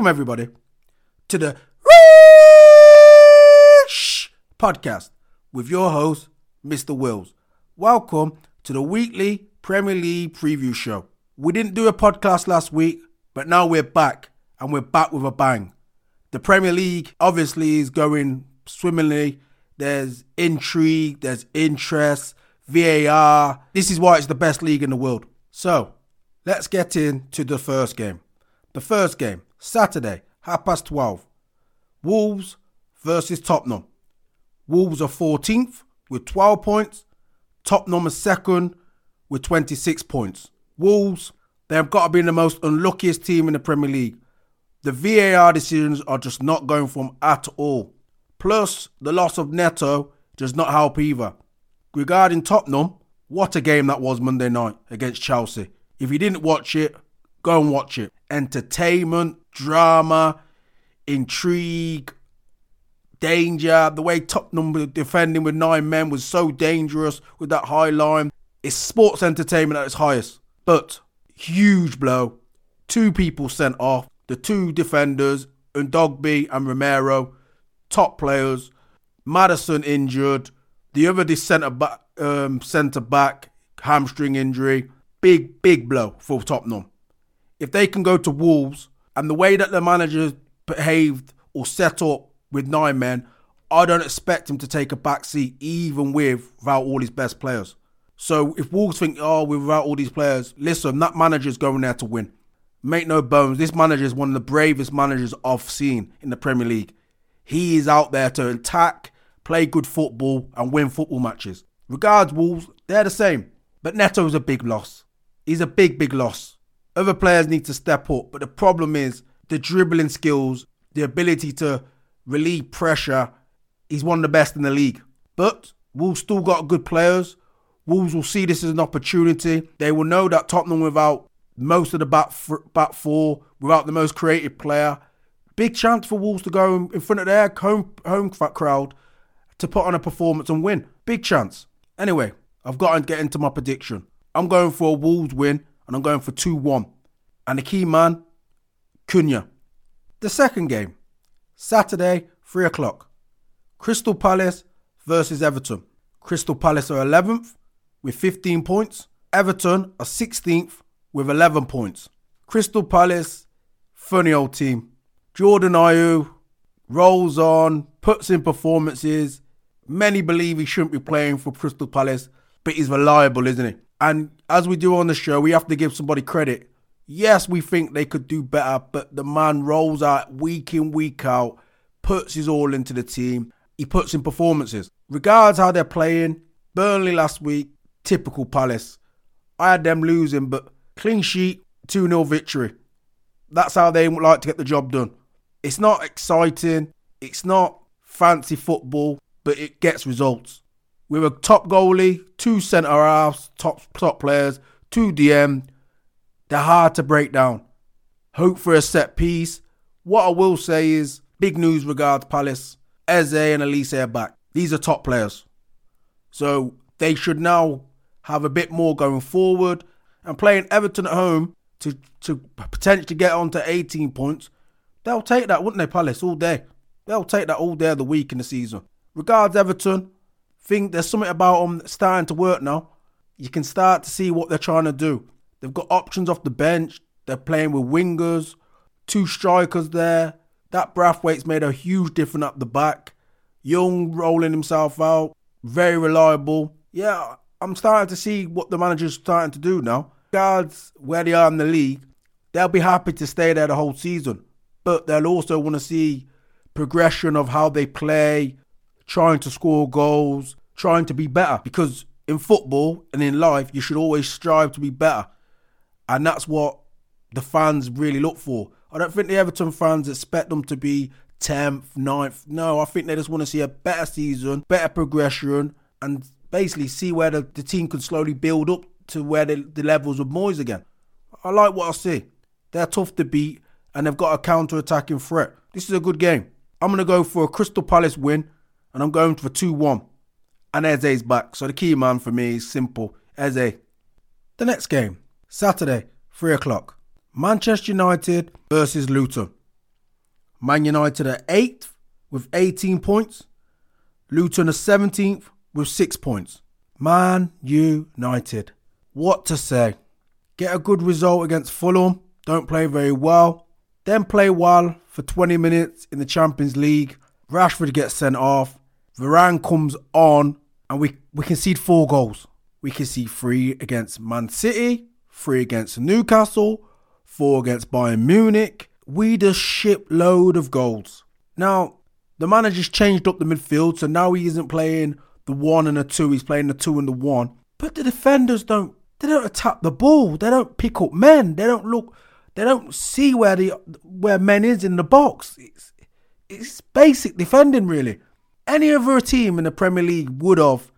Welcome, everybody, to the Rich podcast with your host, Mr. Wills. Welcome to the weekly Premier League preview show. We didn't do a podcast last week, but now we're back and we're back with a bang. The Premier League obviously is going swimmingly. There's intrigue, there's interest, VAR. This is why it's the best league in the world. So, let's get into the first game. The first game, Saturday, half past 12. Wolves versus Tottenham. Wolves are 14th with 12 points. Tottenham is second with 26 points. Wolves, they have got to be the most unluckiest team in the Premier League. The VAR decisions are just not going for them at all. Plus, the loss of Neto does not help either. Regarding Tottenham, what a game that was Monday night against Chelsea. If you didn't watch it, go and watch it. Entertainment, drama, intrigue, danger. The way Tottenham were defending with nine men was so dangerous with that high line. It's sports entertainment at its highest. But huge blow. Two people sent off. The two defenders, Udogie and Romero, top players. Maddison injured. The other centre back, um, centre back, hamstring injury. Big, big blow for Tottenham. If they can go to Wolves and the way that the manager behaved or set up with nine men, I don't expect him to take a back seat even with without all his best players. So if Wolves think, oh, we're without all these players, listen, that manager's going there to win. Make no bones, this manager is one of the bravest managers I've seen in the Premier League. He is out there to attack, play good football, and win football matches. Regards Wolves, they're the same. But Neto is a big loss. He's a big, big loss. Other players need to step up, but the problem is the dribbling skills, the ability to relieve pressure. He's one of the best in the league. But Wolves still got good players. Wolves will see this as an opportunity. They will know that Tottenham without most of the back, back four, without the most creative player, big chance for Wolves to go in front of their home, home crowd to put on a performance and win. Big chance. Anyway, I've got to get into my prediction. I'm going for a Wolves win and I'm going for 2 1. And the key man, Cunha. The second game, Saturday, 3 o'clock. Crystal Palace versus Everton. Crystal Palace are 11th with 15 points. Everton are 16th with 11 points. Crystal Palace, funny old team. Jordan Ayew rolls on, puts in performances. Many believe he shouldn't be playing for Crystal Palace, but he's reliable, isn't he? And as we do on the show, we have to give somebody credit. Yes, we think they could do better, but the man rolls out week in, week out, puts his all into the team. He puts in performances. Regards how they're playing, Burnley last week, typical Palace. I had them losing, but clean sheet, 2 0 victory. That's how they would like to get the job done. It's not exciting, it's not fancy football, but it gets results. With a top goalie, two centre halves, top top players, two DM, they're hard to break down. Hope for a set piece. What I will say is big news regards Palace. Eze and Olise are back. These are top players. So they should now have a bit more going forward. And playing Everton at home to, to potentially get on to 18 points, they'll take that, wouldn't they, Palace, all day? They'll take that all day of the week in the season. Regards Everton, think there's something about them starting to work now. You can start to see what they're trying to do. They've got options off the bench. They're playing with wingers, two strikers there. That Branthwaite's made a huge difference up the back. Young rolling himself out, very reliable. Yeah, I'm starting to see what the manager's starting to do now. Guards where they are in the league, they'll be happy to stay there the whole season, but they'll also want to see progression of how they play, trying to score goals, trying to be better. Because in football and in life, you should always strive to be better. And that's what the fans really look for. I don't think the Everton fans expect them to be 10th, 9th. No, I think they just want to see a better season, better progression, and basically see where the, the team can slowly build up to where the, the levels of Moyes again. I like what I see. They're tough to beat and they've got a counter attacking threat. This is a good game. I'm going to go for a Crystal Palace win and I'm going for 2 1. And Eze's back. So the key man for me is simple Eze. The next game Saturday, 3 o'clock. Manchester United versus Luton. Man United are 8th with 18 points. Luton are 17th with 6 points. Man United. What to say? Get a good result against Fulham. Don't play very well. Then play well for 20 minutes in the Champions League. Rashford gets sent off. Varane comes on and we, we concede four goals. We can see three against Man City, three against Newcastle, four against Bayern Munich. We just ship load of goals. Now, the manager's changed up the midfield, so now he isn't playing the one and the two, he's playing the two and the one. But the defenders don't they don't attack the ball. They don't pick up men. They don't look they don't see where the where men is in the box. It's, it's basic defending really. Any other team in the Premier League would have,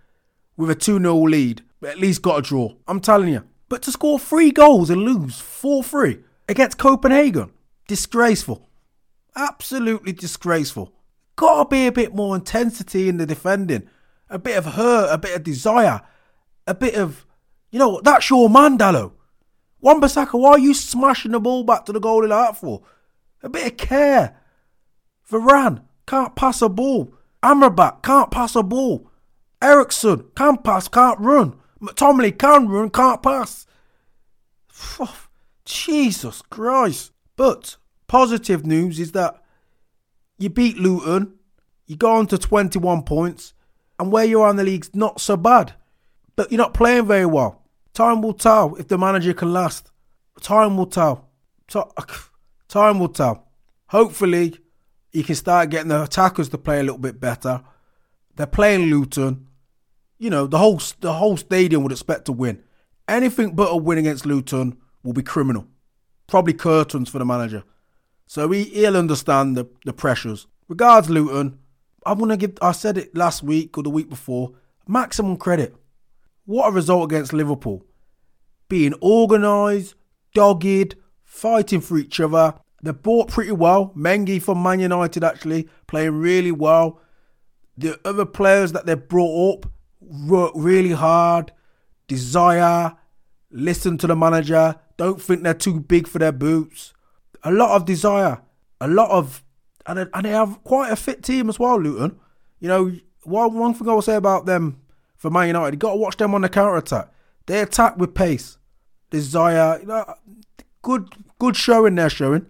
with a 2 0 lead, at least got a draw. I'm telling you. But to score three goals and lose 4 3 against Copenhagen, disgraceful. Absolutely disgraceful. Gotta be a bit more intensity in the defending, a bit of hurt, a bit of desire, a bit of, you know, that's your man, Dalot. Wan-Bissaka, why are you smashing the ball back to the goalie like that for? A bit of care. Varane can't pass a ball. Amrabat can't pass a ball. Eriksen can't pass, can't run. McTominay can run, can't pass. Jesus Christ. But positive news is that you beat Luton, you go on to 21 points, and where you are in the league's not so bad. But you're not playing very well. Time will tell if the manager can last. Time will tell. Time will tell. Hopefully, he can start getting the attackers to play a little bit better. They're playing Luton. You know, the whole the whole stadium would expect to win. Anything but a win against Luton will be criminal. Probably curtains for the manager. So he, he'll understand the, the pressures. Regards Luton, I'm gonna give I said it last week or the week before, maximum credit. What a result against Liverpool. Being organised, dogged, fighting for each other. They bought pretty well. Mengi from Man United actually playing really well. The other players that they brought up work really hard. Desire, listen to the manager. Don't think they're too big for their boots. A lot of desire. A lot of and, and they have quite a fit team as well, Luton. You know, one, one thing I will say about them for Man United. You got to watch them on the counter attack. They attack with pace, desire. You know, good good showing they're showing.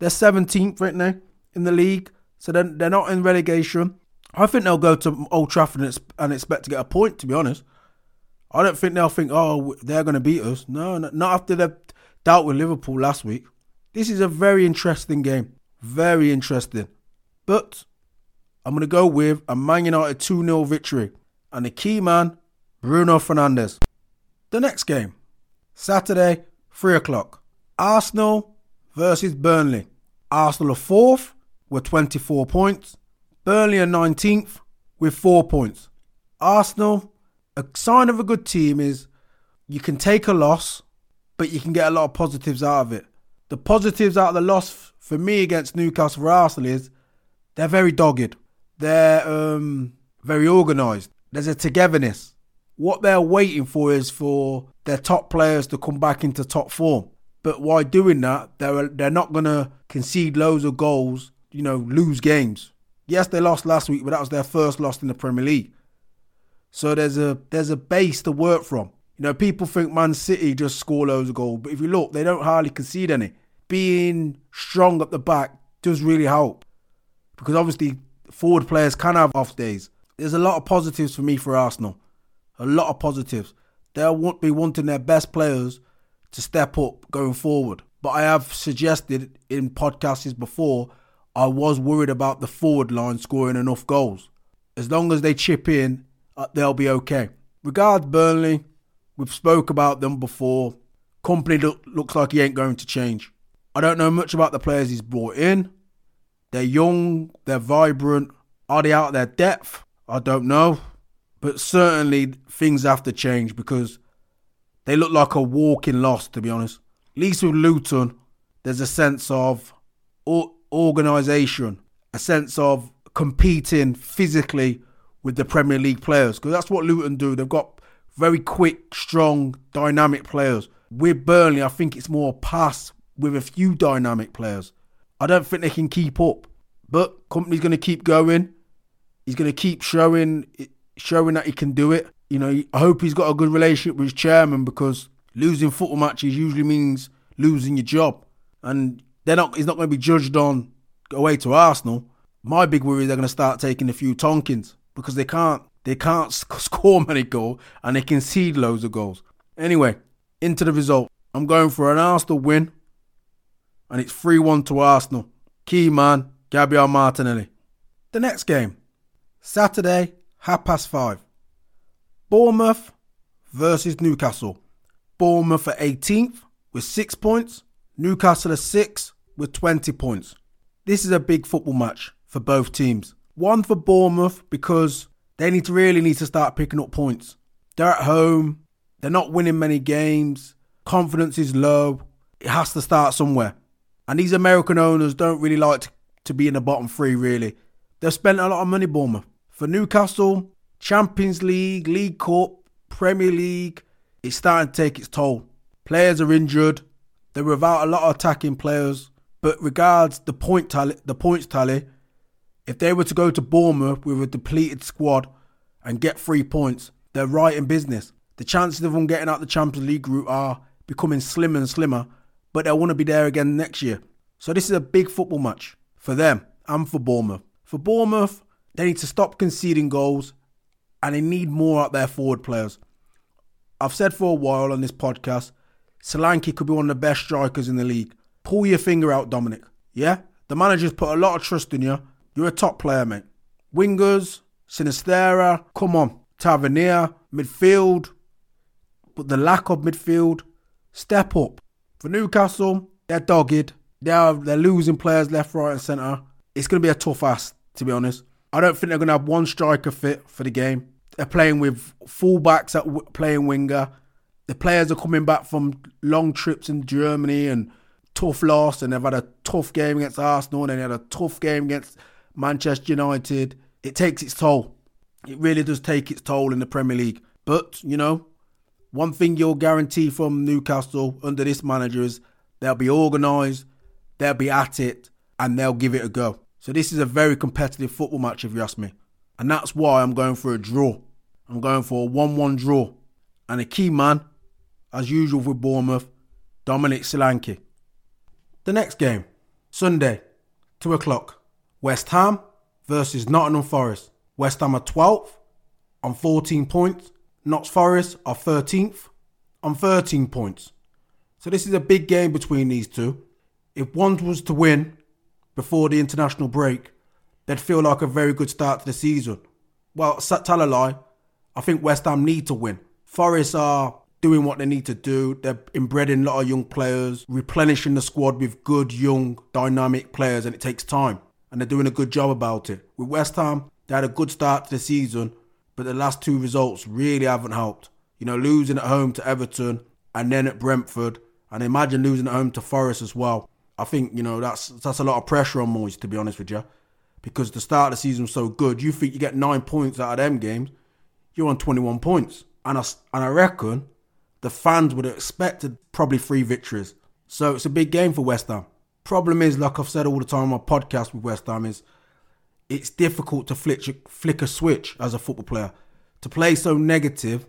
They're 17th right now in the league, so they're, they're not in relegation. I think they'll go to Old Trafford and, expect to get a point. To be honest, I don't think they'll think, oh, they're going to beat us. No, not after they dealt with Liverpool last week. This is a very interesting game. Very interesting. But I'm going to go with a Man United 2 0 victory and the key man, Bruno Fernandes. The next game, Saturday, 3 o'clock. Arsenal versus Burnley. Arsenal are fourth with 24 points. Burnley are 19th with 4 points. Arsenal, a sign of a good team is you can take a loss, but you can get a lot of positives out of it. The positives out of the loss for me against Newcastle for Arsenal is they're very dogged. They're um, very organised. There's a togetherness. What they're waiting for is for their top players to come back into top form. But while doing that, they're they're not gonna concede loads of goals, you know, lose games. Yes, they lost last week, but that was their first loss in the Premier League. So there's a there's a base to work from. You know, people think Man City just score loads of goals, but if you look, they don't hardly concede any. Being strong at the back does really help. Because obviously forward players can have off days there's a lot of positives for me for Arsenal. A lot of positives. They'll be wanting their best players to step up going forward. But I have suggested in podcasts before, I was worried about the forward line scoring enough goals. As long as they chip in, uh, they'll be okay. Regards Burnley, we've spoke about them before. Kompany look, looks like he ain't going to change. I don't know much about the players he's brought in. They're young, they're vibrant. Are they out of their depth? I don't know. But certainly things have to change because they look like a walking loss, to be honest. At least with Luton, there's a sense of organisation, a sense of competing physically with the Premier League players because that's what Luton do. They've got very quick, strong, dynamic players. With Burnley, I think it's more pass with a few dynamic players. I don't think they can keep up. But Kompany's going to keep going. He's going to keep showing showing that he can do it. You know, I hope he's got a good relationship with his chairman because losing football matches usually means losing your job, and they're not. He's not going to be judged on away to Arsenal. My big worry is they're going to start taking a few Tonkins because they can't. They can't score many goals and they concede loads of goals. Anyway, into the result. I'm going for an Arsenal win, and it's 3 1 to Arsenal. Key man, Gabriel Martinelli. The next game, Saturday, half past five. Bournemouth versus Newcastle. Bournemouth at 18th with six points, Newcastle at 6 with 20 points. This is a big football match for both teams. One for Bournemouth because they need to really need to start picking up points. They're at home, they're not winning many games, confidence is low. It has to start somewhere. And these American owners don't really like to to be in the bottom three, really. They've spent a lot of money, Bournemouth. For Newcastle, Champions League, League Cup, Premier League, it's starting to take its toll. Players are injured. They're without a lot of attacking players. But regards the point tally, the points tally, if they were to go to Bournemouth with a depleted squad and get three points, they're right in business. The chances of them getting out the Champions League route are becoming slimmer and slimmer, but they'll want to be there again next year. So this is a big football match for them and for Bournemouth. For Bournemouth, they need to stop conceding goals and they need more out their forward players. I've said for a while on this podcast, Solanke could be one of the best strikers in the league. Pull your finger out, Dominic. Yeah? The manager's put a lot of trust in you. You're a top player, mate. Wingers, Sinisterra, come on. Tavernier, midfield, but the lack of midfield, step up. For Newcastle, they're dogged. They're they're losing players left, right, and centre. It's going to be a tough ask, to be honest. I don't think they're going to have one striker fit for the game. They're playing with fullbacks at playing winger. The players are coming back from long trips in Germany and tough loss, and they've had a tough game against Arsenal, and they had a tough game against Manchester United. It takes its toll. It really does take its toll in the Premier League. But you know, one thing you'll guarantee from Newcastle under this manager is they'll be organised, they'll be at it and they'll give it a go. So this is a very competitive football match, if you ask me. And that's why I'm going for a draw. I'm going for a 1 1 draw. And a key man, as usual with Bournemouth, Dominic Solanke. The next game, Sunday, 2 o'clock. West Ham versus Nottingham Forest. West Ham are 12th on 14 points. Notts Forest are 13th on 13 points. So this is a big game between these two if one was to win before the international break, they'd feel like a very good start to the season. Well, tell a lie. I think West Ham need to win. Forest are doing what they need to do. They're inbreeding a lot of young players, replenishing the squad with good, young, dynamic players, and it takes time. And they're doing a good job about it. With West Ham, they had a good start to the season, but the last two results really haven't helped. You know, losing at home to Everton and then at Brentford, and imagine losing at home to Forest as well. I think you know that's that's a lot of pressure on Moyes to be honest with you, because the start of the season was so good. You think you get nine points out of them games, you're on 21 points, and I and I reckon the fans would have expected probably three victories. So it's a big game for West Ham. Problem is, like I've said all the time on my podcast with West Ham, is it's difficult to flick flick a switch as a football player. To play so negative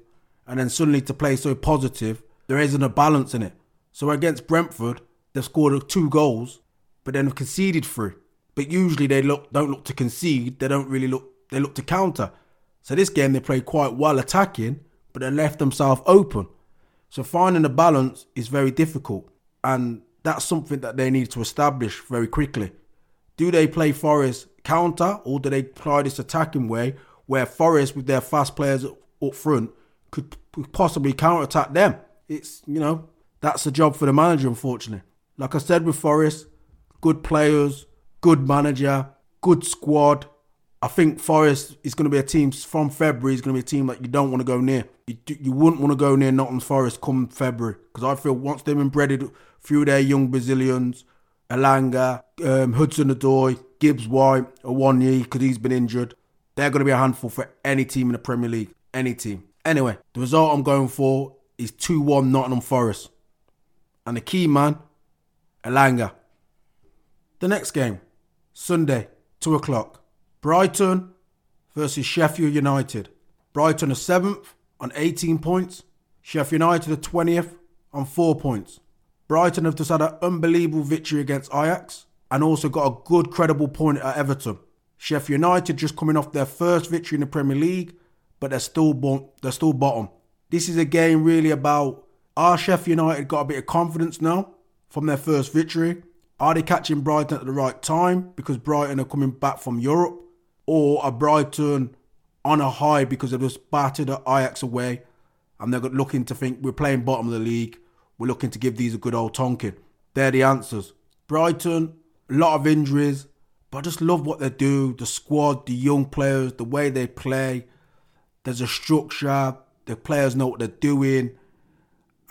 and then suddenly to play so positive, there isn't a balance in it. So against Brentford, they've scored two goals, but then have conceded three. But usually they look don't look to concede. They don't really look. They look to counter. So this game they played quite well attacking, but they left themselves open. So finding a balance is very difficult, and that's something that they need to establish very quickly. Do they play Forest counter, or do they play this attacking way where Forest, with their fast players up front, could possibly counter attack them? It's you know that's a job for the manager, unfortunately. Like I said with Forest, good players, good manager, good squad. I think Forest is going to be a team from February. Is going to be a team that you don't want to go near. You, you wouldn't want to go near Nottingham Forest come February because I feel once they've embedded through their young Brazilians, Elanga, um, Hudson-Odoi, Gibbs White, Awoniyi because he's been injured, they're going to be a handful for any team in the Premier League. Any team. Anyway, the result I'm going for is 2 1 Nottingham Forest. And the key man Elanga. The next game, Sunday, 2 o'clock. Brighton versus Sheffield United. Brighton are 7th on 18 points. Sheffield United are 20th on 4 points. Brighton have just had an unbelievable victory against Ajax and also got a good credible point at Everton. Sheffield United just coming off their first victory in the Premier League, but they're still bon- they're still bottom. This is a game really about are Sheffield United got a bit of confidence now from their first victory? Are they catching Brighton at the right time because Brighton are coming back from Europe? Or are Brighton on a high because they've just battered the Ajax away and they're looking to think we're playing bottom of the league, we're looking to give these a good old tonking. They're the answers. Brighton, a lot of injuries, but I just love what they do. The squad, the young players, the way they play. There's a structure. The players know what they're doing.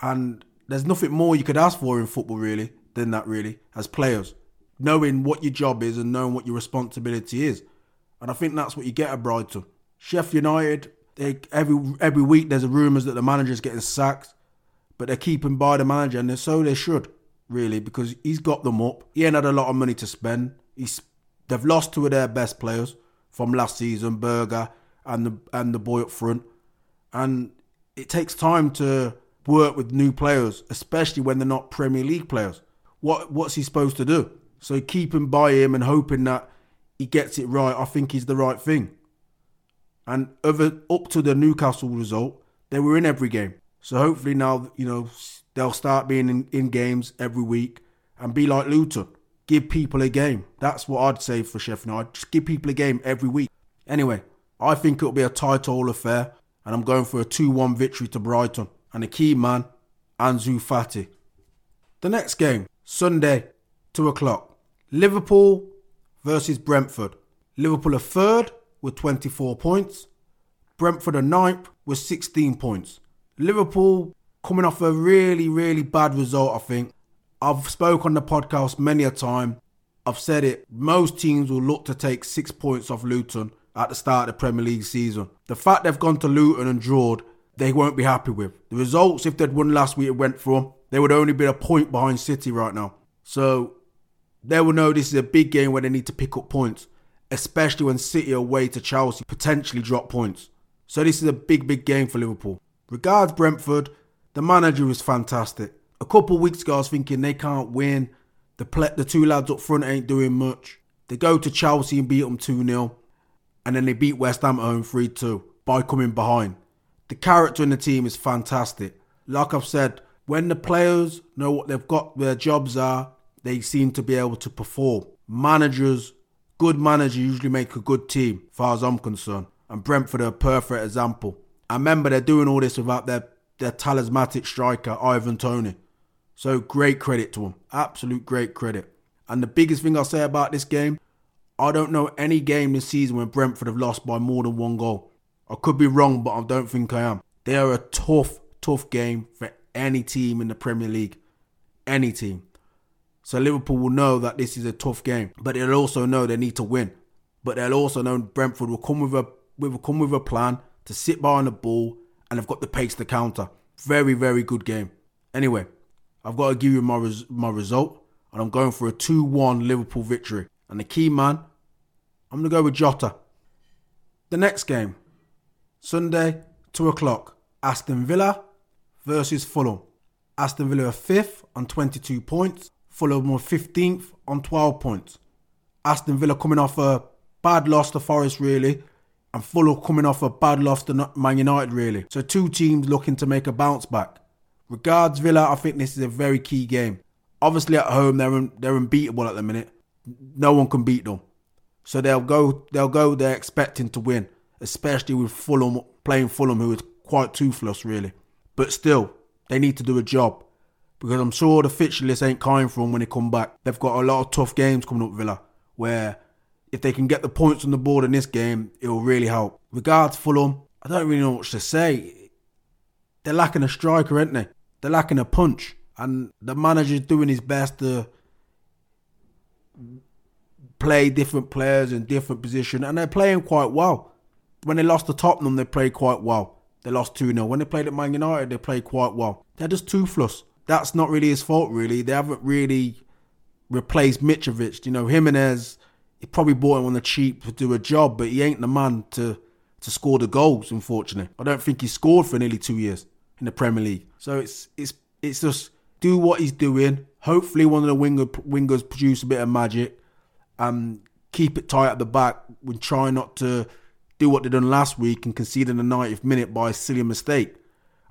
And there's nothing more you could ask for in football, really, than that, really, as players. Knowing what your job is and knowing what your responsibility is. And I think that's what you get at Brighton. Sheffield United, they, every every week there's rumours that the manager's getting sacked but they're keeping by the manager, and so they should, really, because he's got them up. He ain't had a lot of money to spend. He's they've lost two of their best players from last season, Berge and the and the boy up front, and it takes time to work with new players, especially when they're not Premier League players. What what's he supposed to do? So keeping by him and hoping that he gets it right, I think is the right thing. And over up to the Newcastle result, they were in every game. So hopefully now, you know, they'll start being in, in games every week and be like Luton. Give people a game. That's what I'd say for Sheffield United. Just give people a game every week. Anyway, I think it'll be a tight all affair, and I'm going for a 2 1 victory to Brighton. And the key man, Ansu Fati. The next game, Sunday, 2 o'clock. Liverpool versus Brentford. Liverpool are third with 24 points. Brentford are ninth with 16 points. Liverpool coming off a really, really bad result, I think. I've spoke on the podcast many a time. I've said it. Most teams will look to take six points off Luton at the start of the Premier League season. The fact they've gone to Luton and drawed, they won't be happy with. The results, if they'd won last week, it went for them. They would only be a point behind City right now. So they will know this is a big game where they need to pick up points, especially when City away to Chelsea potentially drop points. So this is a big, big game for Liverpool. Regards Brentford, the manager is fantastic. A couple weeks ago, I was thinking they can't win. The ple- the two lads up front ain't doing much. They go to Chelsea and beat them 2 0. And then they beat West Ham at home 3 2 by coming behind. The character in the team is fantastic. Like I've said, when the players know what they've got, their jobs are, they seem to be able to perform. Managers, good managers usually make a good team, far as I'm concerned. And Brentford are a perfect example. I remember they're doing all this without their, their talismanic striker, Ivan Toney. So great credit to them. Absolute great credit. And the biggest thing I'll say about this game, I don't know any game this season when Brentford have lost by more than one goal. I could be wrong, but I don't think I am. They are a tough, tough game for any team in the Premier League. Any team. So Liverpool will know that this is a tough game, but they'll also know they need to win. But they'll also know Brentford will come with a will come with a plan to sit behind the ball, and have got the pace to counter. Very, very good game. Anyway, I've got to give you my res- my result, and I'm going for a 2 1 Liverpool victory. And the key man, I'm going to go with Jota. The next game, Sunday, 2 o'clock, Aston Villa versus Fulham. Aston Villa are 5th on 22 points, Fulham are 15th on 12 points. Aston Villa coming off a bad loss to Forest, really, and Fulham coming off a bad loss to Man United, really. So two teams looking to make a bounce back. Regards Villa, I think this is a very key game. Obviously at home they're they're unbeatable at the minute. No one can beat them. So they'll go they'll go there expecting to win, especially with Fulham playing Fulham, who is quite toothless really. But still, they need to do a job because I'm sure the fixture list ain't kind for them when they come back. They've got a lot of tough games coming up, Villa, where if they can get the points on the board in this game, it will really help. Regards Fulham, I don't really know what to say. They're lacking a striker, aren't they? They're lacking a punch. And the manager's doing his best to play different players in different positions, and they're playing quite well. When they lost to Tottenham, they played quite well. They lost 2 0. When they played at Man United, they played quite well. They're just toothless. That's not really his fault, really. They haven't really replaced Mitrovic. You know, Jimenez, he probably bought him on the cheap to do a job, but he ain't the man to to score the goals. Unfortunately, I don't think he scored for nearly two years in the Premier League. So it's it's it's just do what he's doing. Hopefully, one of the winger, wingers produce a bit of magic and keep it tight at the back. We try not to do what they done last week and concede in the 90th minute by a silly mistake.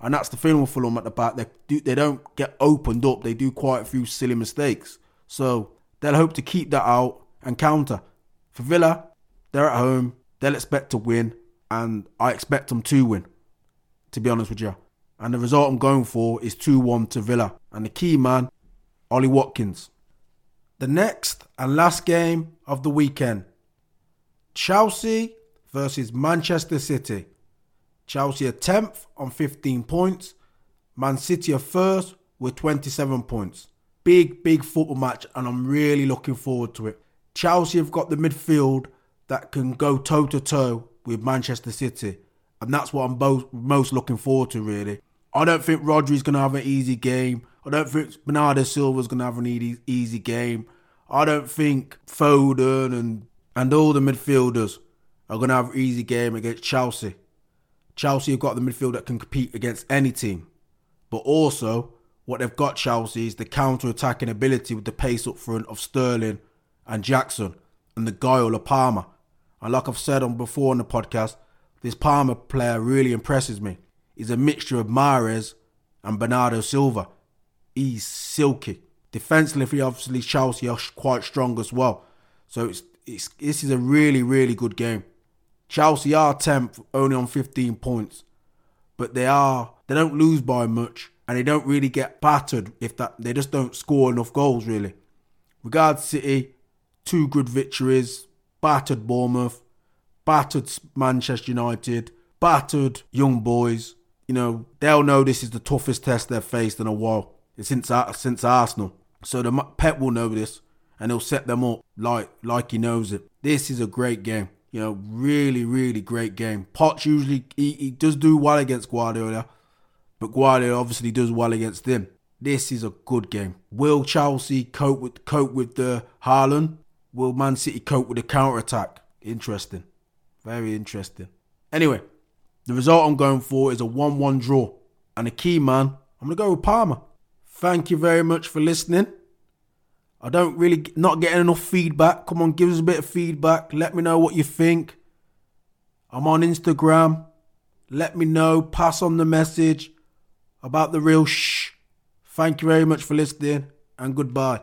And that's the thing with Fulham at the back. They do, they don't get opened up. They do quite a few silly mistakes. So they'll hope to keep that out and counter. For Villa, they're at home. They'll expect to win, and I expect them to win. To be honest with you, and the result I'm going for is 2-1 to Villa. And the key man, Ollie Watkins. The next and last game of the weekend, Chelsea versus Manchester City. Chelsea are 10th on 15 points. Man City are first with 27 points. Big, big football match, and I'm really looking forward to it. Chelsea have got the midfield that can go toe to toe with Manchester City, and that's what I'm both most looking forward to, really. I don't think Rodri's going to have an easy game. I don't think Bernardo Silva's going to have an easy, easy game. I don't think Foden and, and all the midfielders are going to have an easy game against Chelsea. Chelsea have got the midfield that can compete against any team. But also, what they've got Chelsea is the counter-attacking ability with the pace up front of Sterling and Jackson and the guile of Palmer. And like I've said on before on the podcast, this Palmer player really impresses me. He's a mixture of Mahrez and Bernardo Silva. He's silky. Defensively, obviously, Chelsea are quite strong as well. So it's, it's this is a really, really good game. Chelsea are 10th, only on 15 points, but they are they don't lose by much, and they don't really get battered if that they just don't score enough goals really. Regards City, two good victories, battered Bournemouth, battered Manchester United, battered Young Boys. You know they'll know this is the toughest test they've faced in a while since since Arsenal. So the Pep will know this, and he'll set them up like like he knows it. This is a great game. You know, really, really great game. Poch usually he, he does do well against Guardiola, but Guardiola obviously does well against him. This is a good game. Will Chelsea cope with cope with the Haaland? Will Man City cope with the counter attack? Interesting, very interesting. Anyway, the result I'm going for is a 1-1 draw, and the key man I'm gonna go with Palmer. Thank you very much for listening. I don't really not getting enough feedback. Come on, give us a bit of feedback. Let me know what you think. I'm on Instagram. Let me know. Pass on the message about the real shh. Thank you very much for listening and goodbye.